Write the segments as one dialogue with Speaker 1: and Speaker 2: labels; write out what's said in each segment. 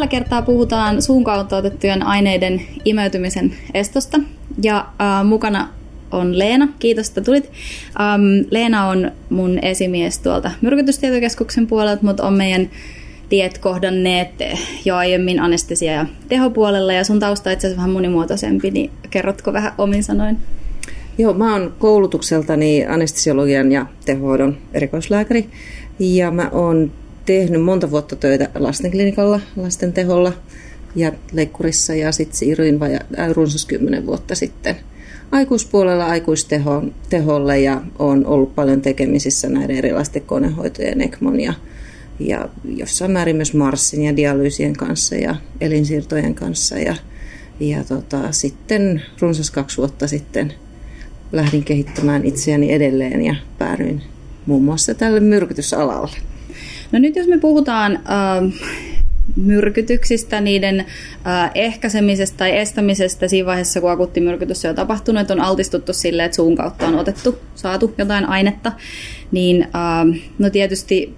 Speaker 1: tällä kertaa puhutaan suun kautta otettujen aineiden imeytymisen estosta. Ja äh, mukana on Leena. Kiitos, että tulit. Um, Leena on mun esimies tuolta myrkytystietokeskuksen puolelta, mutta on meidän tiet kohdanneet jo aiemmin anestesia- ja tehopuolella. Ja sun tausta itse asiassa vähän monimuotoisempi, niin kerrotko vähän omin sanoin?
Speaker 2: Joo, mä oon koulutukseltani anestesiologian ja tehohoidon erikoislääkäri. Ja mä oon tehnyt monta vuotta töitä lastenklinikalla, lasten teholla ja leikkurissa ja sitten siirryin vaja, äh, runsas kymmenen vuotta sitten aikuispuolella aikuisteholle ja on ollut paljon tekemisissä näiden erilaisten konehoitojen, ECMON ja, ja jossain määrin myös Marsin ja dialyysien kanssa ja elinsiirtojen kanssa. Ja, ja tota, sitten runsas kaksi vuotta sitten lähdin kehittämään itseäni edelleen ja päädyin muun muassa tälle myrkytysalalle.
Speaker 1: No nyt jos me puhutaan äh, myrkytyksistä, niiden äh, ehkäisemisestä tai estämisestä siinä vaiheessa, kun akuutti myrkytys on tapahtunut, että on altistuttu sille, että suun kautta on otettu, saatu jotain ainetta, niin äh, no tietysti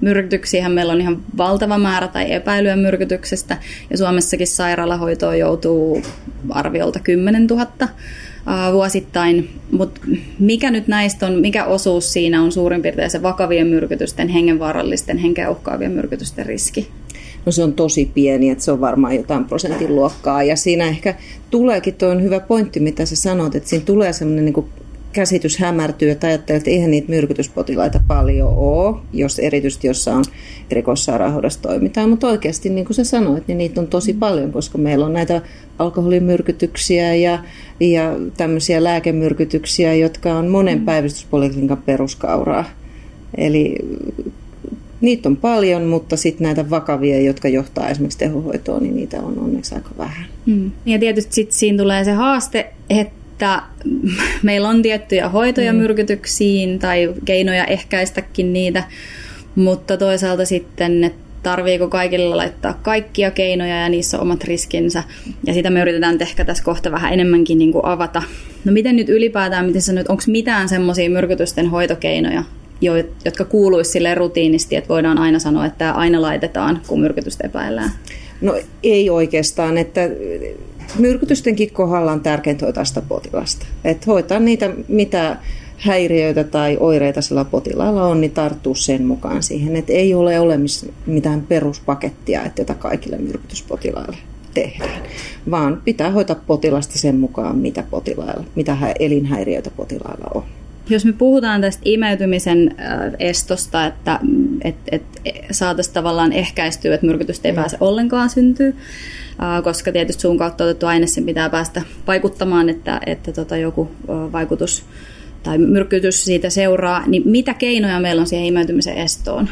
Speaker 1: myrkytyksiähän meillä on ihan valtava määrä tai epäilyä myrkytyksestä, ja Suomessakin sairaalahoitoon joutuu arviolta 10 000 vuosittain, mutta mikä nyt näistä on, mikä osuus siinä on suurin piirtein se vakavien myrkytysten, hengenvaarallisten, henkeä uhkaavien myrkytysten riski?
Speaker 2: No se on tosi pieni, että se on varmaan jotain prosentin luokkaa. Ja siinä ehkä tuleekin, tuo on hyvä pointti, mitä sä sanot, että siinä tulee semmoinen niin käsitys hämärtyy, että ajattelee, että eihän niitä myrkytyspotilaita paljon ole, jos erityisesti jossain rikossairaanhoidossa toimitaan. Mutta oikeasti, niin kuin sä sanoit, niin niitä on tosi paljon, koska meillä on näitä alkoholimyrkytyksiä ja, ja tämmöisiä lääkemyrkytyksiä, jotka on monen mm. päivystyspoliklinikan peruskauraa. Eli niitä on paljon, mutta sitten näitä vakavia, jotka johtaa esimerkiksi tehohoitoon, niin niitä on onneksi aika vähän.
Speaker 1: Mm. Ja tietysti sitten siinä tulee se haaste, että meillä on tiettyjä hoitoja mm. myrkytyksiin tai keinoja ehkäistäkin niitä, mutta toisaalta sitten, että tarviiko kaikilla laittaa kaikkia keinoja ja niissä on omat riskinsä. Ja sitä me yritetään ehkä tässä kohta vähän enemmänkin niin kuin avata. No miten nyt ylipäätään, miten sanoit, onko mitään semmoisia myrkytysten hoitokeinoja, jotka kuuluisi sille rutiinisti, että voidaan aina sanoa, että tämä aina laitetaan, kun myrkytystä epäillään?
Speaker 2: No ei oikeastaan, että myrkytystenkin kohdalla on tärkeintä hoitaa sitä potilasta. Että hoitaa niitä, mitä häiriöitä tai oireita sillä potilaalla on, niin tarttuu sen mukaan siihen. Että ei ole olemassa mitään peruspakettia, että jota kaikille myrkytyspotilaille tehdään, vaan pitää hoitaa potilasta sen mukaan, mitä, potilailla, mitä elinhäiriöitä potilailla on.
Speaker 1: Jos me puhutaan tästä imeytymisen estosta, että et, et, saataisiin tavallaan ehkäistyä, että myrkytystä ei mm. pääse ollenkaan syntyä, koska tietysti suun kautta otettu aine sen pitää päästä vaikuttamaan, että, että tota joku vaikutus tai myrkytys siitä seuraa, niin mitä keinoja meillä on siihen imeytymisen estoon?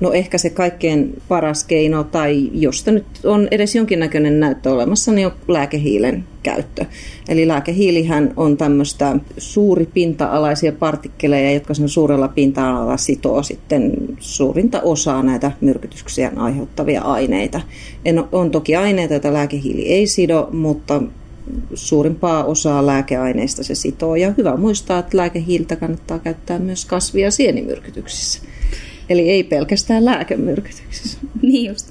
Speaker 2: No ehkä se kaikkein paras keino, tai josta nyt on edes jonkinnäköinen näyttö olemassa, niin on lääkehiilen käyttö. Eli lääkehiilihän on tämmöistä suuri pinta-alaisia partikkeleja, jotka sen suurella pinta-alalla sitoo sitten suurinta osaa näitä myrkytyksiä aiheuttavia aineita. En, on toki aineita, joita lääkehiili ei sido, mutta suurimpaa osaa lääkeaineista se sitoo. Ja hyvä muistaa, että lääkehiiltä kannattaa käyttää myös kasvi- ja sienimyrkytyksissä. Eli ei pelkästään lääkemyrkytyksissä.
Speaker 1: Niin just.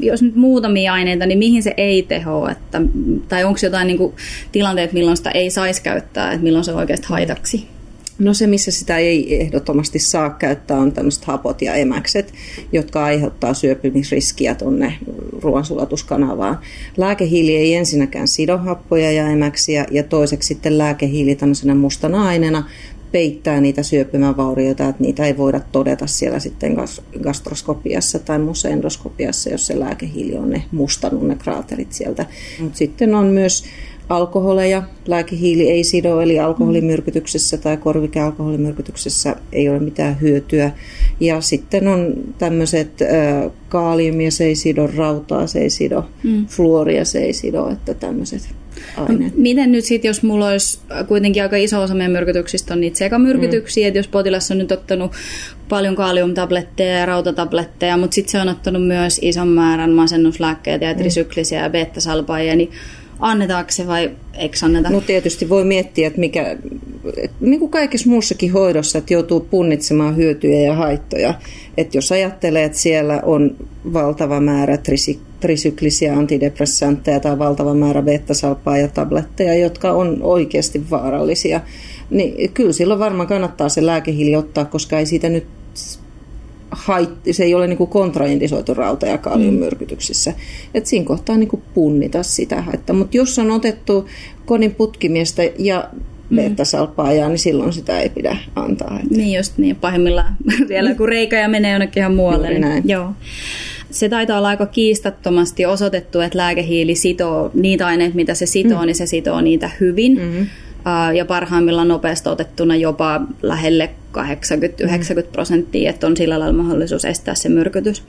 Speaker 1: Jos nyt muutamia aineita, niin mihin se ei teho? Että, tai onko jotain niin kuin, tilanteet, milloin sitä ei saisi käyttää, että milloin se on oikeasti haitaksi?
Speaker 2: No se, missä sitä ei ehdottomasti saa käyttää, on tämmöiset hapot ja emäkset, jotka aiheuttaa syöpymisriskiä tuonne ruoansulatuskanavaan. Lääkehiili ei ensinnäkään sido happoja ja emäksiä, ja toiseksi sitten lääkehiili tämmöisenä mustana aineena peittää niitä syöpymävaurioita, että niitä ei voida todeta siellä sitten gastroskopiassa tai muussa endoskopiassa, jos se lääkehiili on ne mustannut ne kraaterit sieltä. Mutta sitten on myös alkoholeja. Lääkehiili ei sido, eli alkoholimyrkytyksessä tai korvikealkoholimyrkytyksessä ei ole mitään hyötyä. Ja sitten on tämmöiset kaaliumia se ei sido, rautaa se ei sido, mm. fluoria se ei sido, että tämmöiset aineet.
Speaker 1: No, miten nyt sitten, jos mulla olisi kuitenkin aika iso osa meidän myrkytyksistä on niitä sekamyrkytyksiä, mm. että jos potilas on nyt ottanut paljon kaaliumtabletteja ja rautatabletteja, mutta sitten se on ottanut myös ison määrän masennuslääkkeitä ja mm. trisyklisiä ja beta-salpaajia, niin annetaanko se vai eikö anneta?
Speaker 2: No tietysti voi miettiä, että mikä, niin kuin kaikessa muussakin hoidossa, että joutuu punnitsemaan hyötyjä ja haittoja. Että jos ajattelee, että siellä on valtava määrä trisyklisiä antidepressantteja tai valtava määrä beta-salpaa ja tabletteja, jotka on oikeasti vaarallisia, niin kyllä silloin varmaan kannattaa se lääkehiili ottaa, koska ei siitä nyt haitti, se ei ole niin kuin kontraindisoitu rauta- ja kaliumyrkytyksissä. Mm. Et siinä kohtaa niin kuin punnita sitä haittaa. Mutta jos on otettu konin putkimiestä ja mm. beta-salpaajaa, niin silloin sitä ei pidä antaa.
Speaker 1: Että... Niin just niin, pahimmillaan vielä kun reikä menee jonnekin ihan muualle.
Speaker 2: Niin, näin.
Speaker 1: Joo. Se taitaa olla aika kiistattomasti osoitettu, että lääkehiili sitoo niitä aineita, mitä se sitoo, mm. niin se sitoo niitä hyvin. Mm-hmm ja parhaimmillaan nopeasti otettuna jopa lähelle 80-90 prosenttia, että on sillä lailla mahdollisuus estää se myrkytys.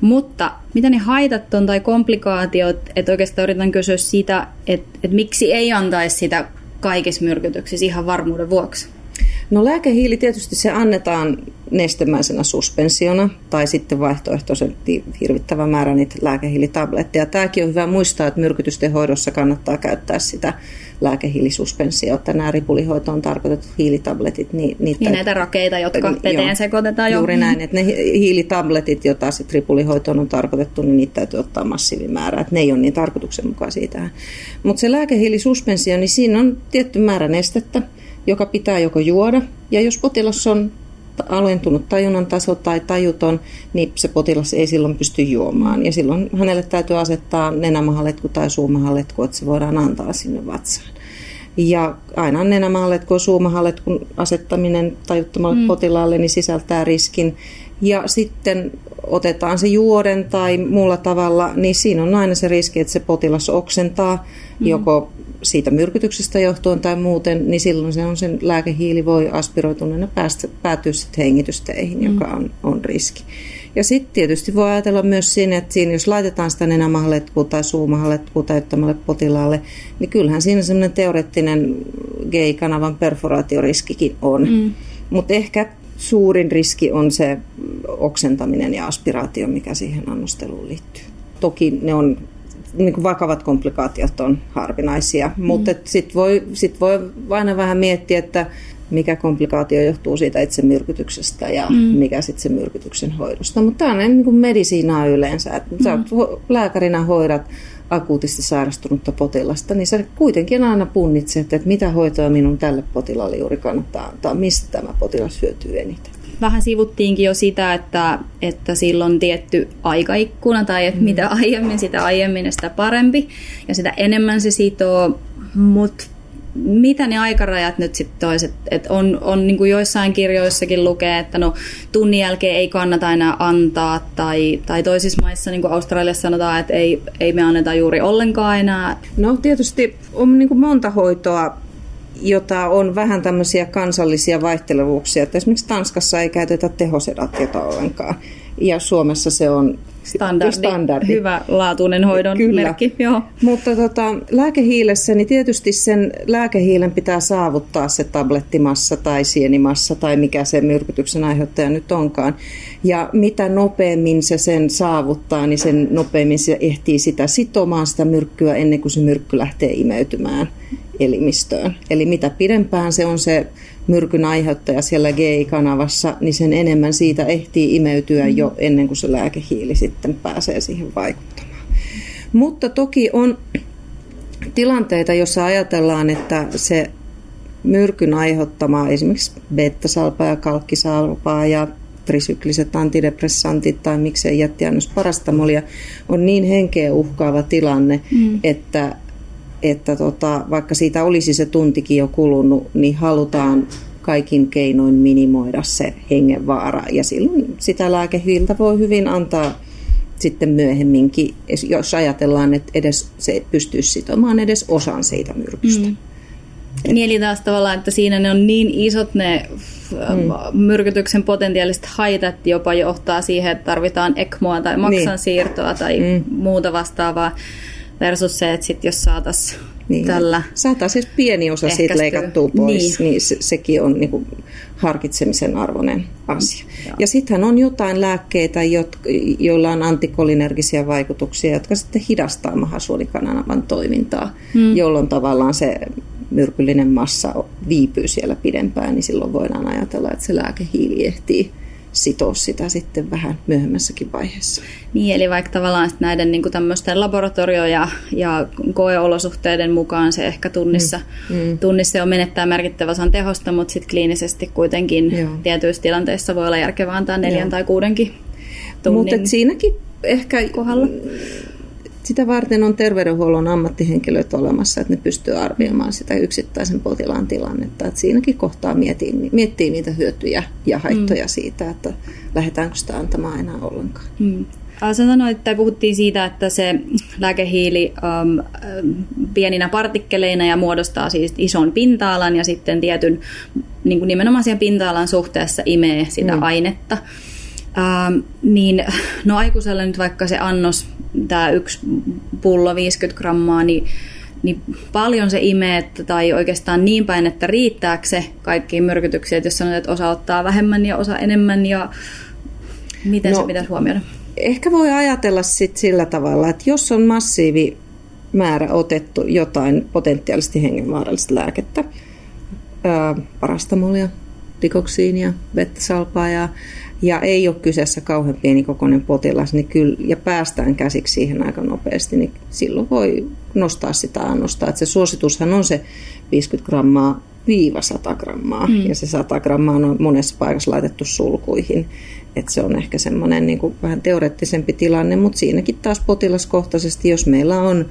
Speaker 1: Mutta mitä ne haitat on tai komplikaatiot, että oikeastaan yritän kysyä sitä, että, että miksi ei antaisi sitä kaikissa myrkytyksissä ihan varmuuden vuoksi?
Speaker 2: No lääkehiili tietysti se annetaan nestemäisenä suspensiona tai sitten vaihtoehtoisesti hirvittävä määrä niitä lääkehiilitabletteja. Tämäkin on hyvä muistaa, että myrkytysten hoidossa kannattaa käyttää sitä lääkehiilisuspenssia, että nämä ripulihoitoon tarkoitetut hiilitabletit.
Speaker 1: Niin, niitä, niin näitä rakeita, jotka veteen joo, sekoitetaan
Speaker 2: jo. Juuri näin, että ne hiilitabletit, joita sitten ripulihoitoon on tarkoitettu, niin niitä täytyy ottaa massiivimäärä, että ne ei ole niin tarkoituksenmukaisia tähän. Mutta se lääkehiilisuspensio, niin siinä on tietty määrä nestettä, joka pitää joko juoda, ja jos potilas on alentunut tajunnan taso tai tajuton, niin se potilas ei silloin pysty juomaan. Ja silloin hänelle täytyy asettaa nenämahaletku tai suumahaletku, että se voidaan antaa sinne vatsaan. Ja aina nenämahaletku ja suumahaletkun asettaminen tajuttomalle mm. potilaalle niin sisältää riskin. Ja sitten otetaan se juoden tai muulla tavalla, niin siinä on aina se riski, että se potilas oksentaa mm. joko siitä myrkytyksestä johtuen tai muuten, niin silloin se on sen lääkehiili voi aspiroituneena päästä, päätyä sitten hengitysteihin, mm. joka on, on riski. Ja sitten tietysti voi ajatella myös siinä, että siinä, jos laitetaan sitä nenämahaletkua tai suumahaletkua täyttämälle potilaalle, niin kyllähän siinä semmoinen teoreettinen GI-kanavan perforaatioriskikin on. Mm. Mutta ehkä suurin riski on se oksentaminen ja aspiraatio, mikä siihen annosteluun liittyy. Toki ne on niin kuin vakavat komplikaatiot on harvinaisia, mm. mutta sitten voi, sit voi aina vähän miettiä, että mikä komplikaatio johtuu siitä itse myrkytyksestä ja mm. mikä sitten se myrkytyksen hoidosta. Mutta tämä on niin kuin medisiinaa yleensä, että mm. sä lääkärinä hoidat akuutisti sairastunutta potilasta, niin sä kuitenkin aina punnitset, että mitä hoitoa minun tälle potilaalle juuri kannattaa antaa, mistä tämä potilas hyötyy eniten
Speaker 1: vähän sivuttiinkin jo sitä, että, että silloin tietty aikaikkuna tai että mm. mitä aiemmin, sitä aiemmin sitä parempi ja sitä enemmän se sitoo, mutta mitä ne aikarajat nyt sitten toiset, että on, on niin kuin joissain kirjoissakin lukee, että no tunnin jälkeen ei kannata enää antaa tai, tai toisissa maissa, niin kuin Australiassa sanotaan, että ei, ei me anneta juuri ollenkaan enää.
Speaker 2: No tietysti on niin kuin monta hoitoa jota on vähän tämmöisiä kansallisia vaihtelevuuksia. Että esimerkiksi Tanskassa ei käytetä tehosedatiota ollenkaan. Ja Suomessa se on
Speaker 1: standardi, standardi. hyvä laatuinen hoidon Kyllä. merkki. Joo.
Speaker 2: Mutta tota, lääkehiilessä, niin tietysti sen lääkehiilen pitää saavuttaa se tablettimassa tai sienimassa tai mikä se myrkytyksen aiheuttaja nyt onkaan. Ja mitä nopeammin se sen saavuttaa, niin sen nopeammin se ehtii sitä sitomaan sitä myrkkyä ennen kuin se myrkky lähtee imeytymään elimistöön. Eli mitä pidempään se on se myrkyn aiheuttaja siellä GI-kanavassa, niin sen enemmän siitä ehtii imeytyä jo mm-hmm. ennen kuin se lääkehiili sitten pääsee siihen vaikuttamaan. Mutta toki on tilanteita, joissa ajatellaan, että se myrkyn aiheuttama esimerkiksi beta-salpaa ja kalkkisalpaa ja trisykliset antidepressantit tai miksei jättiannos parastamolia on niin henkeä uhkaava tilanne, mm. että että tota, vaikka siitä olisi se tuntikin jo kulunut, niin halutaan kaikin keinoin minimoida se hengenvaara. Ja silloin sitä lääkehiiltä voi hyvin antaa sitten myöhemminkin, jos ajatellaan, että edes se pystyisi sitomaan edes osan siitä myrkystä. Mm.
Speaker 1: Niin eli taas tavallaan, että siinä ne on niin isot ne mm. myrkytyksen potentiaaliset haitat jopa johtaa siihen, että tarvitaan ECMOa tai maksan niin. siirtoa tai mm. muuta vastaavaa versus se, että sit jos saataisiin niin. tällä
Speaker 2: Saataisiin siis pieni osa ehkäistyä. siitä leikattua pois, niin, niin se, sekin on niin kuin harkitsemisen arvoinen asia. Mm, ja sittenhän on jotain lääkkeitä, joilla on antikolinergisia vaikutuksia, jotka sitten hidastaa mahasuolikanavan toimintaa, hmm. jolloin tavallaan se myrkyllinen massa viipyy siellä pidempään, niin silloin voidaan ajatella, että se lääkehiili ehtii sitoa sitä sitten vähän myöhemmässäkin vaiheessa.
Speaker 1: Niin, eli vaikka tavallaan näiden niin tämmöisten laboratorio- ja, ja koeolosuhteiden mukaan se ehkä tunnissa, mm. Mm. tunnissa on menettää merkittävä osan tehosta, mutta sitten kliinisesti kuitenkin Joo. tietyissä tilanteissa voi olla järkevää antaa neljän Joo. tai kuudenkin tunnin
Speaker 2: Mutta siinäkin ehkä kohdalla sitä varten on terveydenhuollon ammattihenkilöt olemassa, että ne pystyy arvioimaan sitä yksittäisen potilaan tilannetta. Että siinäkin kohtaa miettii, miettii niitä hyötyjä ja haittoja mm. siitä, että lähdetäänkö sitä antamaan enää ollenkaan. Mm.
Speaker 1: Sä sanoit, että puhuttiin siitä, että se lääkehiili um, pieninä partikkeleina ja muodostaa siis ison pinta-alan ja sitten tietyn niin kuin nimenomaan siihen pinta-alan suhteessa imee sitä mm. ainetta. Um, niin no aikuiselle nyt vaikka se annos tämä yksi pullo 50 grammaa, niin, niin paljon se imee, että, tai oikeastaan niin päin, että riittääkö se kaikkiin myrkytyksiin, että jos sanot, että osa ottaa vähemmän ja osa enemmän, ja miten no, se pitäisi huomioida?
Speaker 2: Ehkä voi ajatella sit sillä tavalla, että jos on massiivi määrä otettu jotain potentiaalisesti hengenvaarallista lääkettä, ää, parastamolia, dikoksiinia, vettä salpaa ja ja ei ole kyseessä kauhean pieni kokoinen potilas, niin kyllä, ja päästään käsiksi siihen aika nopeasti, niin silloin voi nostaa sitä annosta. Että se suositushan on se 50 grammaa viiva 100 grammaa, mm. ja se 100 grammaa on monessa paikassa laitettu sulkuihin. Että se on ehkä semmoinen niin kuin vähän teoreettisempi tilanne, mutta siinäkin taas potilaskohtaisesti, jos meillä on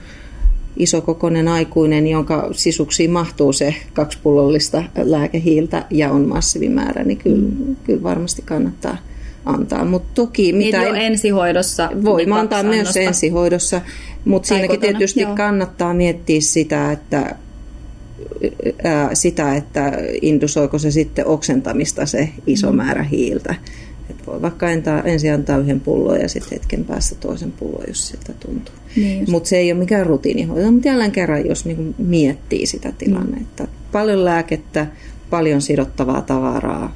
Speaker 2: isokokoinen aikuinen, jonka sisuksiin mahtuu se kaksi pullollista lääkehiiltä ja on massiivimäärä, niin kyllä, mm. kyllä varmasti kannattaa antaa. Mutta toki
Speaker 1: mitä niin en, ensihoidossa.
Speaker 2: Voi niin antaa myös annosta. ensihoidossa, mutta siinäkin kotona, tietysti joo. kannattaa miettiä sitä, että sitä, että indusoiko se sitten oksentamista se iso mm. määrä hiiltä. Vaikka antaa, ensin antaa yhden pullon ja sitten hetken päästä toisen pullon, jos siltä tuntuu. Niin mutta se ei ole mikään rutiinihoito, mutta jälleen kerran, jos niinku miettii sitä tilannetta. Mm. Paljon lääkettä, paljon sidottavaa tavaraa,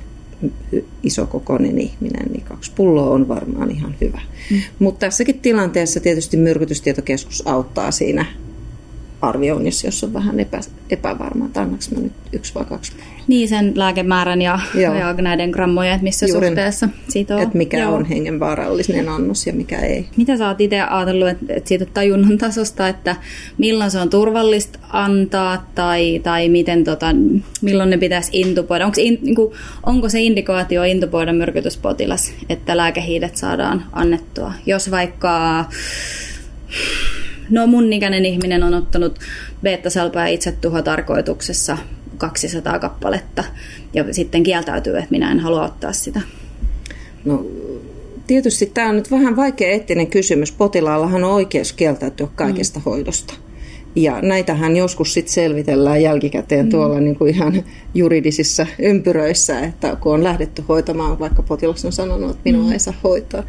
Speaker 2: isokokoinen ihminen, niin kaksi pulloa on varmaan ihan hyvä. Mm. Mutta tässäkin tilanteessa tietysti myrkytystietokeskus auttaa siinä arvioinnissa, jos on vähän epä, epävarma, että annaks mä nyt yksi vai kaksi.
Speaker 1: Niin, sen lääkemäärän ja, ja näiden grammojen, että missä Juuri, suhteessa siitä on.
Speaker 2: Että mikä Joo. on hengenvaarallinen annos ja mikä ei.
Speaker 1: Mitä sä oot itse ajatellut että, että siitä tajunnan tasosta, että milloin se on turvallista antaa tai, tai miten, tota, milloin ne pitäisi intupoida? Onko, in, niin kuin, onko se indikaatio intupoida myrkytyspotilas, että lääkehiilet saadaan annettua? Jos vaikka no mun ikäinen ihminen on ottanut beta-salpaa itsetuhotarkoituksessa 200 kappaletta ja sitten kieltäytyy, että minä en halua ottaa sitä?
Speaker 2: No tietysti tämä on nyt vähän vaikea eettinen kysymys. Potilaallahan on oikeus kieltäytyä kaikesta mm. hoidosta. Ja näitähän joskus sitten selvitellään jälkikäteen mm. tuolla niin kuin ihan juridisissa ympyröissä, että kun on lähdetty hoitamaan, vaikka potilas on sanonut, että minua mm. ei saa hoitaa.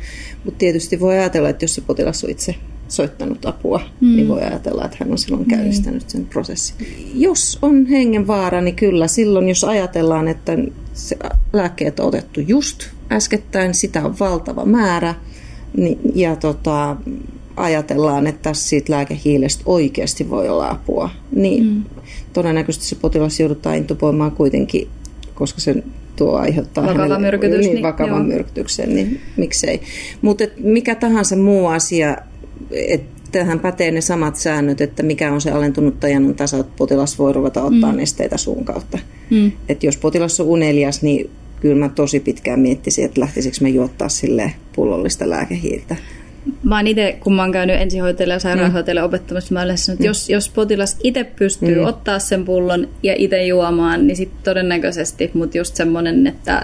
Speaker 2: Mutta tietysti voi ajatella, että jos se potilas on itse soittanut apua, mm. niin voi ajatella, että hän on silloin niin. käynnistänyt sen prosessin. Jos on hengenvaara, niin kyllä silloin, jos ajatellaan, että se lääkkeet on otettu just äskettäin, sitä on valtava määrä, niin, ja tota, ajatellaan, että tässä siitä lääkehiilestä oikeasti voi olla apua, niin mm. todennäköisesti se potilas joudutaan intuboimaan kuitenkin, koska se tuo aiheuttaa
Speaker 1: vakava hänelle, myrkytys,
Speaker 2: niin, niin, vakavan myrkytyksen, niin miksei. Mutta mikä tahansa muu asia, että tähän pätee ne samat säännöt, että mikä on se alentunut tajannon taso, että potilas voi ruveta ottaa mm. nesteitä suun kautta. Mm. Et jos potilas on unelias, niin kyllä mä tosi pitkään miettisin, että lähtisikö me juottaa sille pullollista lääkehiiltä.
Speaker 1: Mä oon itse, kun mä oon käynyt ensihoitajalle ja sairaanhoitajalle mm. opettamassa, mä olen sanonut, että mm. jos, jos potilas itse pystyy mm. ottaa sen pullon ja itse juomaan, niin sitten todennäköisesti, mutta just semmoinen, että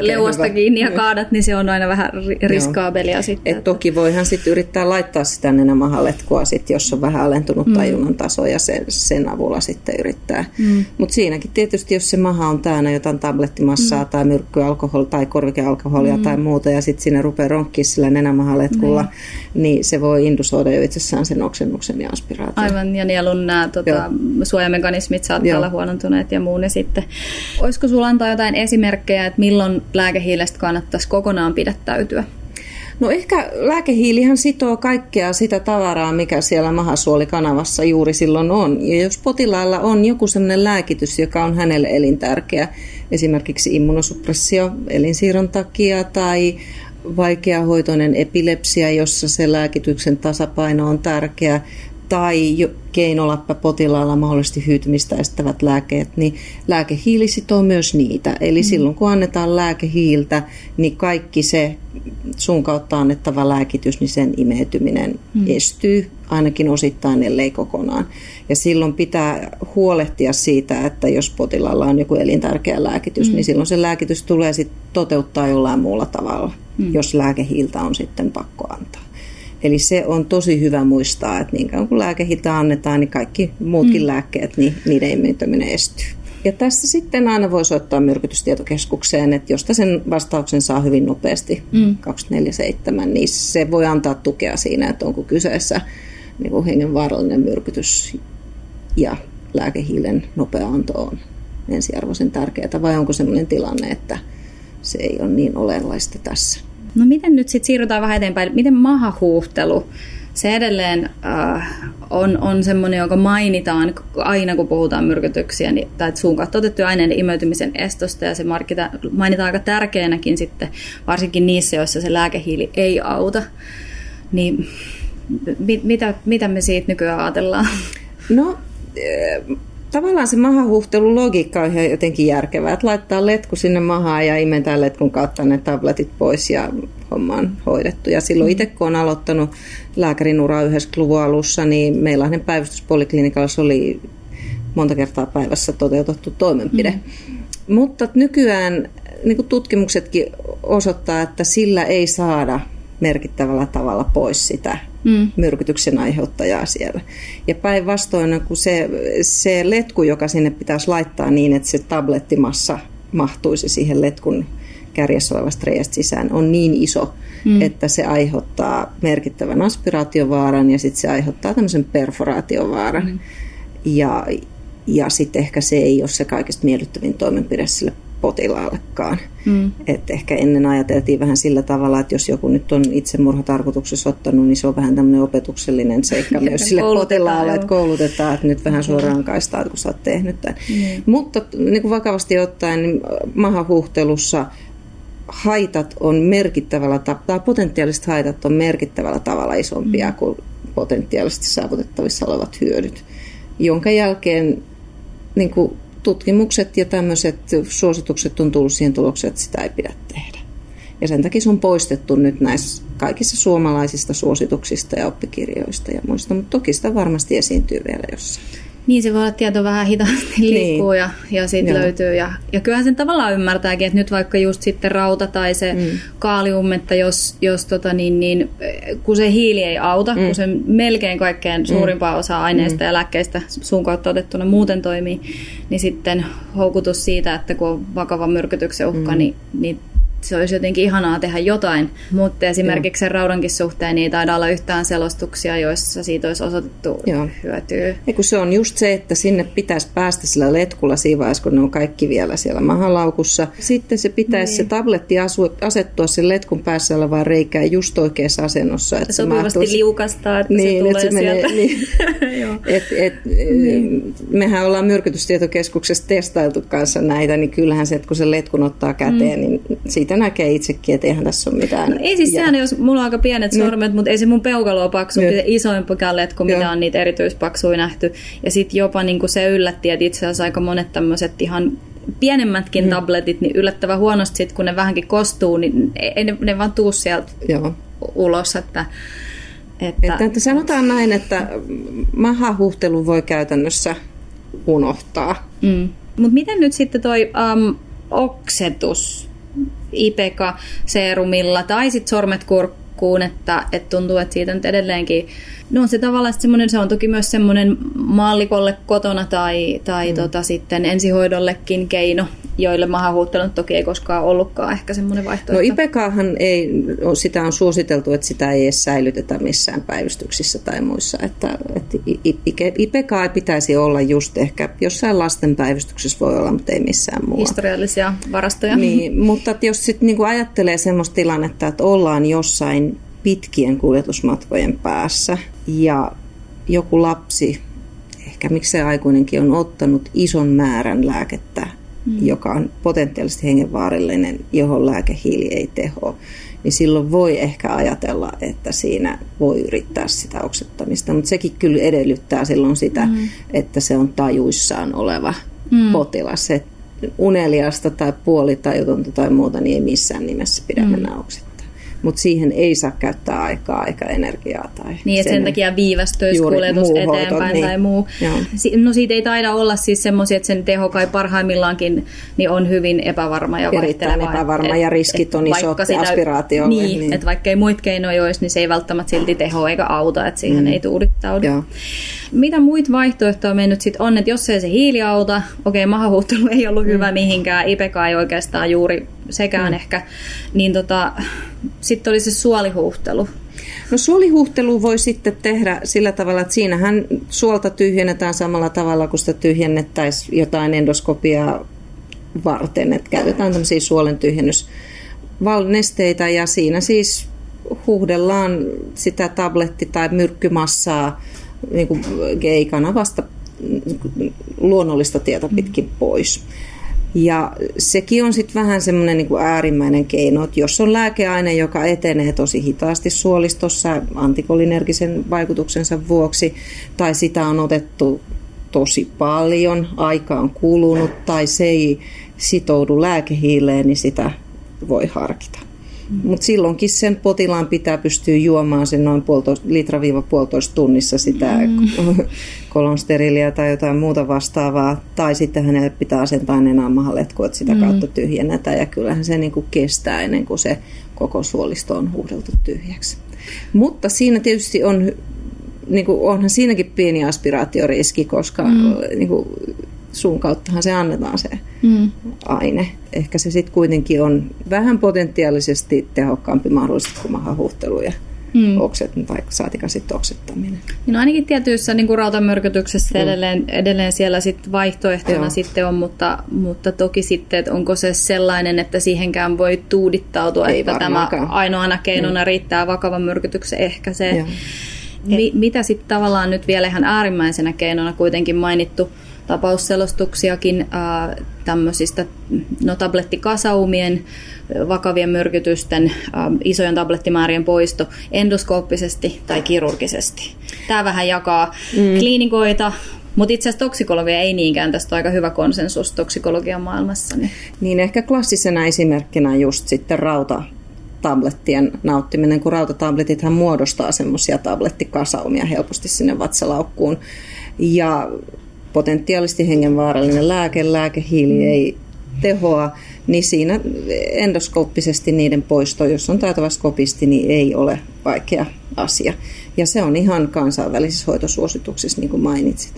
Speaker 1: leuasta hyvä. kiinni ja mm. kaadat, niin se on aina vähän riskaabelia sitten.
Speaker 2: Et että... Toki voihan sitten yrittää laittaa sitä nenämahaletkua, sit, jos on vähän alentunut mm. tajunnan taso ja sen, sen avulla sitten yrittää. Mm. Mutta siinäkin tietysti, jos se maha on täynnä jotain tablettimassaa mm. tai myrkkyalkoholia tai korvikealkoholia mm. tai muuta ja sitten siinä rupeaa ronkkiin sillä nenämahaletkulla, avulla, niin se voi indusoida jo itsessään sen oksennuksen ja aspiraation.
Speaker 1: Aivan, ja nielun nämä tota, suojamekanismit saattaa Joo. olla huonontuneet ja muun. Ja sitten, olisiko sulla antaa jotain esimerkkejä, että milloin lääkehiilestä kannattaisi kokonaan pidättäytyä?
Speaker 2: No ehkä lääkehiilihan sitoo kaikkea sitä tavaraa, mikä siellä mahasuolikanavassa juuri silloin on. Ja jos potilaalla on joku sellainen lääkitys, joka on hänelle elintärkeä, esimerkiksi immunosuppressio elinsiirron takia tai vaikeahoitoinen epilepsia, jossa se lääkityksen tasapaino on tärkeä, tai keinolappa potilaalla mahdollisesti hyytymistä estävät lääkkeet, niin lääkehiili sitoo myös niitä. Eli mm. silloin kun annetaan lääkehiiltä, niin kaikki se suun kautta annettava lääkitys, niin sen imeytyminen mm. estyy ainakin osittain, ellei kokonaan. Ja silloin pitää huolehtia siitä, että jos potilaalla on joku elintärkeä lääkitys, mm. niin silloin se lääkitys tulee sitten toteuttaa jollain muulla tavalla, mm. jos lääkehiiltä on sitten pakko antaa. Eli se on tosi hyvä muistaa, että niin kauan kun lääkehitä annetaan, niin kaikki muutkin mm. lääkkeet, niin niiden imeytyminen estyy. Ja tässä sitten aina voi soittaa myrkytystietokeskukseen, että josta sen vastauksen saa hyvin nopeasti mm. 247, niin se voi antaa tukea siinä, että onko kyseessä niin kuin hengenvaarallinen myrkytys ja lääkehiilen nopea anto on ensiarvoisen tärkeää, vai onko sellainen tilanne, että se ei ole niin olennaista tässä.
Speaker 1: No miten nyt sitten siirrytään vähän eteenpäin, miten mahahuuhtelu, se edelleen äh, on, on semmoinen, joka mainitaan aina, kun puhutaan myrkytyksiä, niin, tai suun kautta otettujen aineiden imeytymisen estosta, ja se markita, mainitaan aika tärkeänäkin sitten, varsinkin niissä, joissa se lääkehiili ei auta. Niin mit, mitä, mitä me siitä nykyään ajatellaan?
Speaker 2: No, tavallaan se mahahuhtelun logiikka on ihan jotenkin järkevää, että laittaa letku sinne mahaan ja imetää letkun kautta ne tabletit pois ja homma on hoidettu. Ja silloin itse kun olen aloittanut lääkärin uraa 90-luvun alussa, niin meillä päivystyspoliklinikalla oli monta kertaa päivässä toteutettu toimenpide. Mm. Mutta nykyään niin kuin tutkimuksetkin osoittaa, että sillä ei saada merkittävällä tavalla pois sitä mm. myrkytyksen aiheuttajaa siellä. Ja päinvastoin, kun se, se letku, joka sinne pitäisi laittaa niin, että se tablettimassa mahtuisi siihen letkun kärjessä olevasta reiästä sisään, on niin iso, mm. että se aiheuttaa merkittävän aspiraatiovaaran ja sitten se aiheuttaa tämmöisen perforaatiovaaran. Mm. Ja, ja sitten ehkä se ei ole se kaikista miellyttävin toimenpide sille potilaallekaan. Mm. Et ehkä ennen ajateltiin vähän sillä tavalla, että jos joku nyt on itsemurhatarkoituksessa ottanut, niin se on vähän tämmöinen opetuksellinen seikka myös sille potilaalle, että koulutetaan, että nyt vähän suoraan kaistaa, kun sä oot tehnyt tämän. Mm. Mutta niin kuin vakavasti ottaen, niin mahahuhtelussa haitat on merkittävällä tai potentiaaliset haitat on merkittävällä tavalla isompia mm. kuin potentiaalisesti saavutettavissa olevat hyödyt, jonka jälkeen niin kuin tutkimukset ja tämmöiset suositukset on tullut siihen tulokseen, että sitä ei pidä tehdä. Ja sen takia se on poistettu nyt näissä kaikissa suomalaisista suosituksista ja oppikirjoista ja muista, mutta toki sitä varmasti esiintyy vielä jossain.
Speaker 1: Niin se voi olla tieto vähän hitaasti niin. liikkuu niin. ja, ja sitten löytyy. Ja, ja kyllähän sen tavallaan ymmärtääkin, että nyt vaikka just sitten rauta tai se mm. kaalium, että jos, jos tota niin, niin, kun se hiili ei auta, mm. kun se melkein kaikkein mm. suurimpaa osaa aineista mm. ja lääkkeistä suun kautta otettuna muuten toimii, niin sitten houkutus siitä, että kun on vakava myrkytyksen uhka, mm. niin, niin se olisi jotenkin ihanaa tehdä jotain, mutta esimerkiksi sen raudankin suhteen niin ei taida olla yhtään selostuksia, joissa siitä olisi osoitettu Joo. hyötyä.
Speaker 2: Ja kun se on just se, että sinne pitäisi päästä sillä letkulla siinä vaiheessa, kun ne on kaikki vielä siellä mahalaukussa. Sitten se pitäisi niin. se tabletti asettua sen letkun päässä olevaan reikään just oikeassa asennossa.
Speaker 1: Että Sopivasti se mahtuisi... liukastaa, että niin, se tulee että se sieltä. Menee,
Speaker 2: niin. et, et, niin. Mehän ollaan myrkytystietokeskuksessa testailtu kanssa näitä, niin kyllähän se, että kun se letkun ottaa käteen, mm. niin siitä näkee itsekin, että eihän tässä ole mitään.
Speaker 1: No ei siis sehän, jos mulla on aika pienet no. sormet, mutta ei se mun peukalo ole paksu, no. isoimpi kuin mitä on niitä erityispaksuja nähty. Ja sitten jopa niin kuin se yllätti, että itse asiassa aika monet tämmöiset ihan pienemmätkin mm. tabletit, niin yllättävän huonosti sit, kun ne vähänkin kostuu, niin ei ne, ne vaan tuu sieltä Joo. ulos. Että,
Speaker 2: että... Että, että sanotaan näin, että mahahuhtelu voi käytännössä unohtaa.
Speaker 1: Mm. Mutta miten nyt sitten toi um, oksetus, Ipeka-seerumilla tai sitten sormet kurkkuun, että, että tuntuu, että siitä nyt edelleenkin No on se tavallaan semmoinen, se on toki myös semmoinen mallikolle kotona tai, tai mm. tota, sitten ensihoidollekin keino, joille mahahuuttelun toki ei koskaan ollutkaan ehkä semmoinen vaihtoehto.
Speaker 2: No IPEKaahan ei, sitä on suositeltu, että sitä ei edes säilytetä missään päivystyksissä tai muissa. Että, että IPEKaa ei pitäisi olla just ehkä, jossain lasten päivystyksessä voi olla, mutta ei missään muualla.
Speaker 1: Historiallisia varastoja.
Speaker 2: Niin, mutta jos sitten niinku ajattelee semmoista tilannetta, että ollaan jossain pitkien kuljetusmatkojen päässä ja joku lapsi, ehkä miksei aikuinenkin, on ottanut ison määrän lääkettä mm. joka on potentiaalisesti hengenvaarallinen, johon lääkehiili ei teho, niin silloin voi ehkä ajatella, että siinä voi yrittää sitä oksettamista. Mutta sekin kyllä edellyttää silloin sitä, mm. että se on tajuissaan oleva mm. potilas. Et uneliasta tai puolitajutonta tai muuta, niin ei missään nimessä pidä mm. mennä oksettamaan mutta siihen ei saa käyttää aikaa eikä energiaa. Tai
Speaker 1: niin, että sen takia viivästyisi kuljetus eteenpäin hoito, niin. tai muu. Joo. No siitä ei taida olla siis semmoisia, että sen teho kai parhaimmillaankin niin on hyvin epävarma ja
Speaker 2: Erittäin epävarma et, ja riskit on isot sitä, aspiraatiolle.
Speaker 1: Niin, niin. että vaikka ei muita keinoja olisi, niin se ei välttämättä silti teho eikä auta, että siihen mm. ei tuudittaudu. Joo. Mitä muita vaihtoehtoja me nyt sitten on, että jos ei se hiili auta, okei, okay, mahahuuttelu ei ollut mm. hyvä mihinkään, IPK ei oikeastaan juuri sekään mm. ehkä, niin tota, sitten oli se suolihuuhtelu.
Speaker 2: No suolihuhtelu voi sitten tehdä sillä tavalla, että siinähän suolta tyhjennetään samalla tavalla kuin sitä tyhjennettäisiin jotain endoskopiaa varten, että käytetään tämmöisiä suolen tyhjennysvalnesteita ja siinä siis huuhdellaan sitä tabletti- tai myrkkymassaa niin kuin G-kanavasta luonnollista tietä pitkin pois. Ja sekin on sitten vähän semmoinen niin äärimmäinen keino, että jos on lääkeaine, joka etenee tosi hitaasti suolistossa antikolinergisen vaikutuksensa vuoksi, tai sitä on otettu tosi paljon, aika on kulunut, tai se ei sitoudu lääkehiileen, niin sitä voi harkita. Mutta silloinkin sen potilaan pitää pystyä juomaan sen noin litra-puolitoista tunnissa sitä mm. kolonsterilia tai jotain muuta vastaavaa. Tai sitten hänelle pitää asentaa nenämahaletku, että sitä mm. kautta tyhjennetään. Ja kyllähän se niinku kestää ennen kuin se koko suolisto on huudeltu tyhjäksi. Mutta siinä tietysti on, niinku, onhan siinäkin pieni aspiraatioriski, koska mm. niinku, suun kauttahan se annetaan se mm. aine. Ehkä se sitten kuitenkin on vähän potentiaalisesti tehokkaampi mahdollisesti kuin mahahuhtelu ja mm. okset, tai saatika sitten oksettaminen.
Speaker 1: No ainakin tietyissä niin kuin rautamyrkytyksessä mm. edelleen, edelleen siellä sit vaihtoehtona Joo. sitten on, mutta, mutta toki sitten, että onko se sellainen, että siihenkään voi tuudittautua, Ei että varmaankaan. tämä ainoana keinona mm. riittää vakavan myrkytyksen ehkäisee. Mi- mitä sitten tavallaan nyt vielä ihan äärimmäisenä keinona kuitenkin mainittu tapausselostuksiakin tämmöisistä no, tablettikasaumien, vakavien myrkytysten, isojen tablettimäärien poisto endoskooppisesti tai kirurgisesti. Tämä vähän jakaa mm. kliinikoita, mutta itse asiassa toksikologia ei niinkään, tästä on aika hyvä konsensus toksikologian maailmassa.
Speaker 2: Niin, niin ehkä klassisena esimerkkinä just sitten rauta tablettien nauttiminen, kun rautatabletithan muodostaa semmoisia tablettikasaumia helposti sinne vatsalaukkuun. Ja potentiaalisesti hengenvaarallinen lääke, lääkehiili mm. ei tehoa, niin siinä endoskooppisesti niiden poisto, jos on taitava skopisti, niin ei ole vaikea asia. Ja se on ihan kansainvälisissä hoitosuosituksissa, niin kuin mainitsit.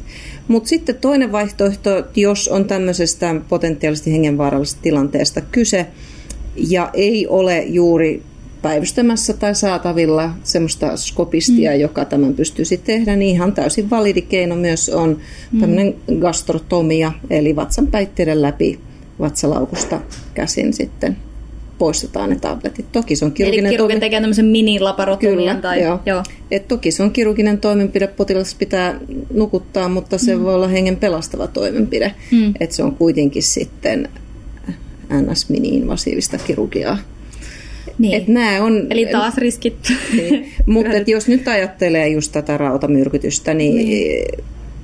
Speaker 2: Mutta sitten toinen vaihtoehto, jos on tämmöisestä potentiaalisesti hengenvaarallisesta tilanteesta kyse, ja ei ole juuri päivystämässä tai saatavilla semmoista skopistia, mm. joka tämän pystyisi tehdä, niin ihan täysin validi keino myös on mm. tämmöinen gastrotomia, eli vatsan päitteiden läpi vatsalaukusta käsin sitten poistetaan ne tabletit. Toki se on kirurginen
Speaker 1: Eli kirurgi tekee tämmöisen mini-laparotomian? Tai,
Speaker 2: joo. joo. Et toki se on kirurginen toimenpide, potilas pitää nukuttaa, mutta se mm. voi olla hengen pelastava toimenpide. Mm. Et se on kuitenkin sitten NS-mini-invasiivista kirurgiaa.
Speaker 1: Niin. Et nämä on, Eli taas riskit.
Speaker 2: Niin. Mutta jos nyt ajattelee just tätä rautamyrkytystä, niin, niin.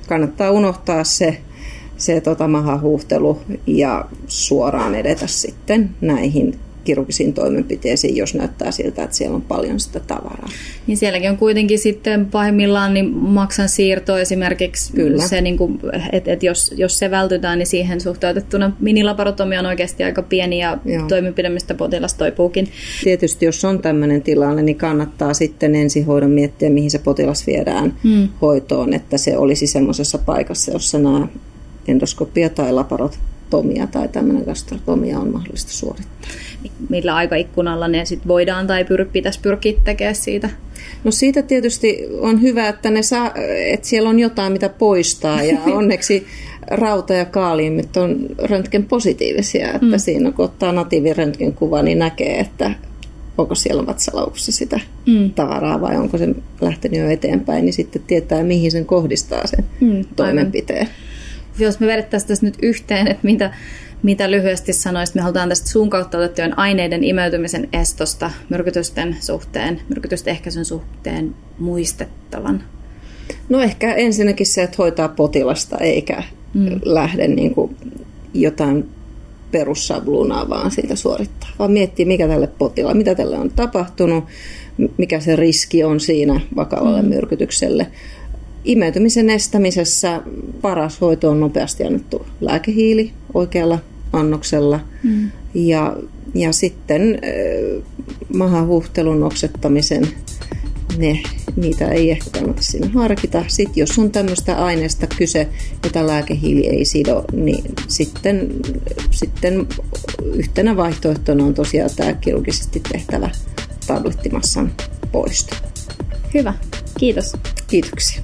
Speaker 2: kannattaa unohtaa se, se tota mahahuuhtelu ja suoraan edetä sitten näihin kirurgisiin toimenpiteisiin, jos näyttää siltä, että siellä on paljon sitä tavaraa.
Speaker 1: Niin sielläkin on kuitenkin sitten pahimmillaan niin maksan siirto esimerkiksi, Kyllä. Se, niin kuin, että, että jos, jos se vältytään, niin siihen suhteutettuna minilaparotomia on oikeasti aika pieni ja Joo. toimenpide, mistä potilas toipuukin.
Speaker 2: Tietysti jos on tämmöinen tilanne, niin kannattaa sitten ensihoidon miettiä, mihin se potilas viedään hmm. hoitoon, että se olisi semmoisessa paikassa, jossa nämä endoskopia tai laparotomia tai tämmöinen gastrotomia on mahdollista suorittaa
Speaker 1: millä aikaikkunalla ne sit voidaan tai pyr, pitäisi pyrkiä tekemään siitä?
Speaker 2: No siitä tietysti on hyvä, että, ne saa, että siellä on jotain, mitä poistaa ja onneksi rauta ja kaaliimmit on röntgen positiivisia, että mm. siinä kun ottaa natiiviröntgen kuva, niin näkee, että onko siellä vatsalaukussa sitä mm. tavaraa vai onko se lähtenyt jo eteenpäin, niin sitten tietää, mihin sen kohdistaa sen mm, toimenpiteen. Aivan.
Speaker 1: Jos me vedettäisiin tässä nyt yhteen, että mitä, Mitä lyhyesti sanoisit? Me halutaan tästä suun kautta otettujen aineiden imeytymisen estosta myrkytysten suhteen, myrkytysten ehkäisyn suhteen muistettavan.
Speaker 2: No ehkä ensinnäkin se, että hoitaa potilasta eikä mm. lähde niin kuin jotain perussablunaa vaan siitä suorittaa, vaan miettii, mikä tälle potilaalle, mitä tälle on tapahtunut, mikä se riski on siinä vakavalle mm. myrkytykselle. Imeytymisen estämisessä paras hoito on nopeasti annettu lääkehiili oikealla annoksella. Mm. Ja, ja sitten äh, mahahuhtelun oksettamisen ne, niitä ei ehkä kannata sinne harkita. Sitten jos on tämmöistä aineesta kyse, jota lääkehiili ei sido, niin sitten, sitten yhtenä vaihtoehtona on tosiaan tämä kirurgisesti tehtävä tablettimassan poisto.
Speaker 1: Hyvä. Kiitos.
Speaker 2: Kiitoksia.